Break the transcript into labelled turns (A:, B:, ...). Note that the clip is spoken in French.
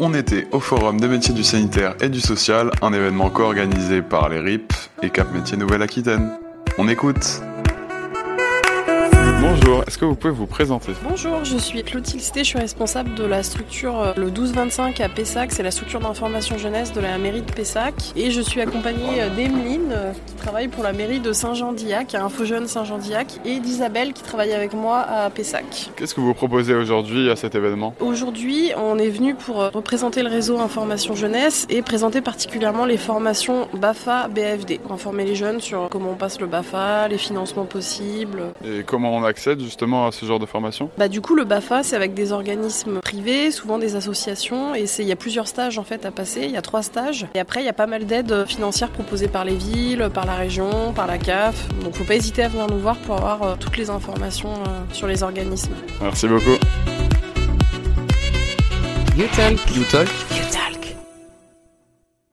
A: on était au Forum des métiers du sanitaire et du social, un événement co-organisé par les RIP et Cap Métiers Nouvelle-Aquitaine. On écoute Bonjour, est-ce que vous pouvez vous présenter
B: Bonjour, je suis Clotilde Sté, je suis responsable de la structure euh, le 1225 à Pessac, c'est la structure d'information jeunesse de la mairie de Pessac. Et je suis accompagnée euh, d'Emeline euh, qui travaille pour la mairie de Saint-Jean-d'Illac, à Infojeune Saint-Jean-d'Illac, et d'Isabelle qui travaille avec moi à Pessac.
A: Qu'est-ce que vous proposez aujourd'hui à cet événement
B: Aujourd'hui, on est venu pour représenter le réseau Information Jeunesse et présenter particulièrement les formations BAFA, BAFD, informer les jeunes sur comment on passe le BAFA, les financements possibles.
A: Et comment on accède justement à ce genre de formation?
B: Bah, Du coup, le BAFA, c'est avec des organismes privés, souvent des associations, et il y a plusieurs stages en fait à passer. Il y a trois stages. Et après, il y a pas mal d'aides financières proposées par les villes, par la région, par la CAF. Donc, faut pas hésiter à venir nous voir pour avoir euh, toutes les informations euh, sur les organismes.
A: Merci beaucoup.
C: You talk. You talk. You talk.